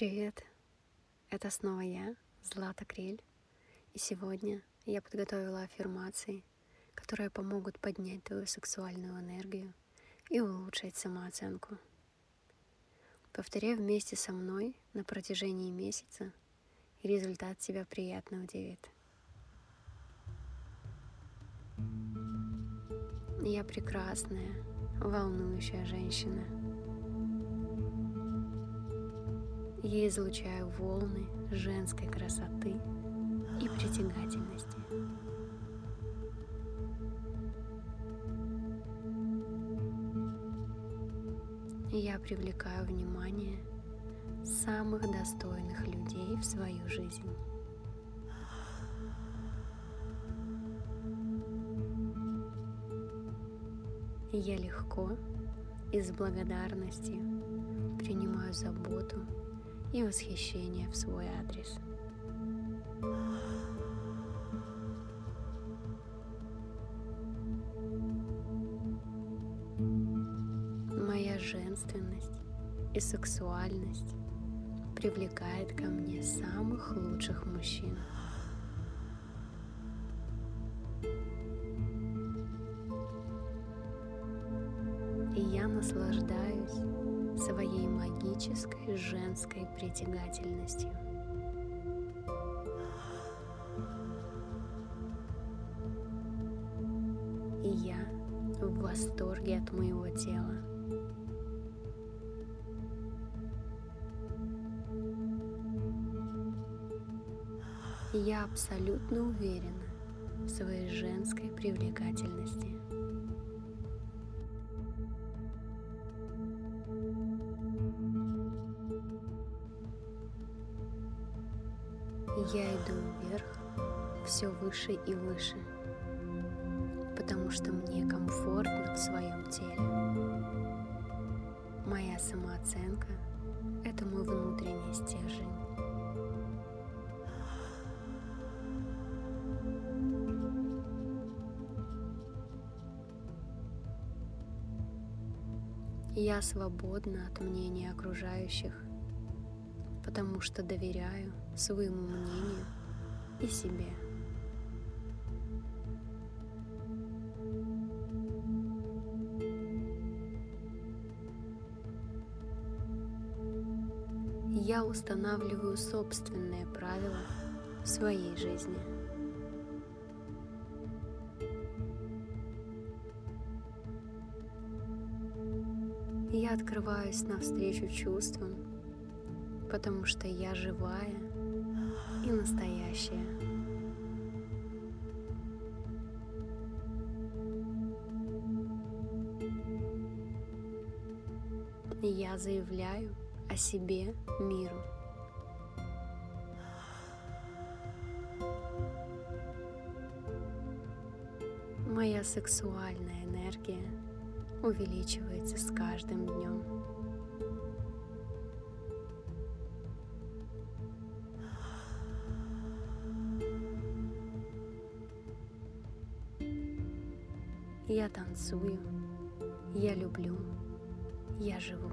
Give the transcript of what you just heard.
Привет! Это снова я, Злата Крель. И сегодня я подготовила аффирмации, которые помогут поднять твою сексуальную энергию и улучшить самооценку. Повторяй вместе со мной на протяжении месяца, и результат тебя приятно удивит. Я прекрасная, волнующая женщина – Я излучаю волны женской красоты и притягательности. Я привлекаю внимание самых достойных людей в свою жизнь. Я легко и с благодарностью принимаю заботу и восхищение в свой адрес. Моя женственность и сексуальность привлекает ко мне самых лучших мужчин. И я наслаждаюсь своей магической женской притягательностью. И я в восторге от моего тела. я абсолютно уверена в своей женской привлекательности. Я иду вверх, все выше и выше, потому что мне комфортно в своем теле. Моя самооценка – это мой внутренний стержень. Я свободна от мнения окружающих потому что доверяю своему мнению и себе. Я устанавливаю собственные правила в своей жизни. Я открываюсь навстречу чувствам, потому что я живая и настоящая. Я заявляю о себе миру. Моя сексуальная энергия увеличивается с каждым днем. Я танцую, я люблю, я живу.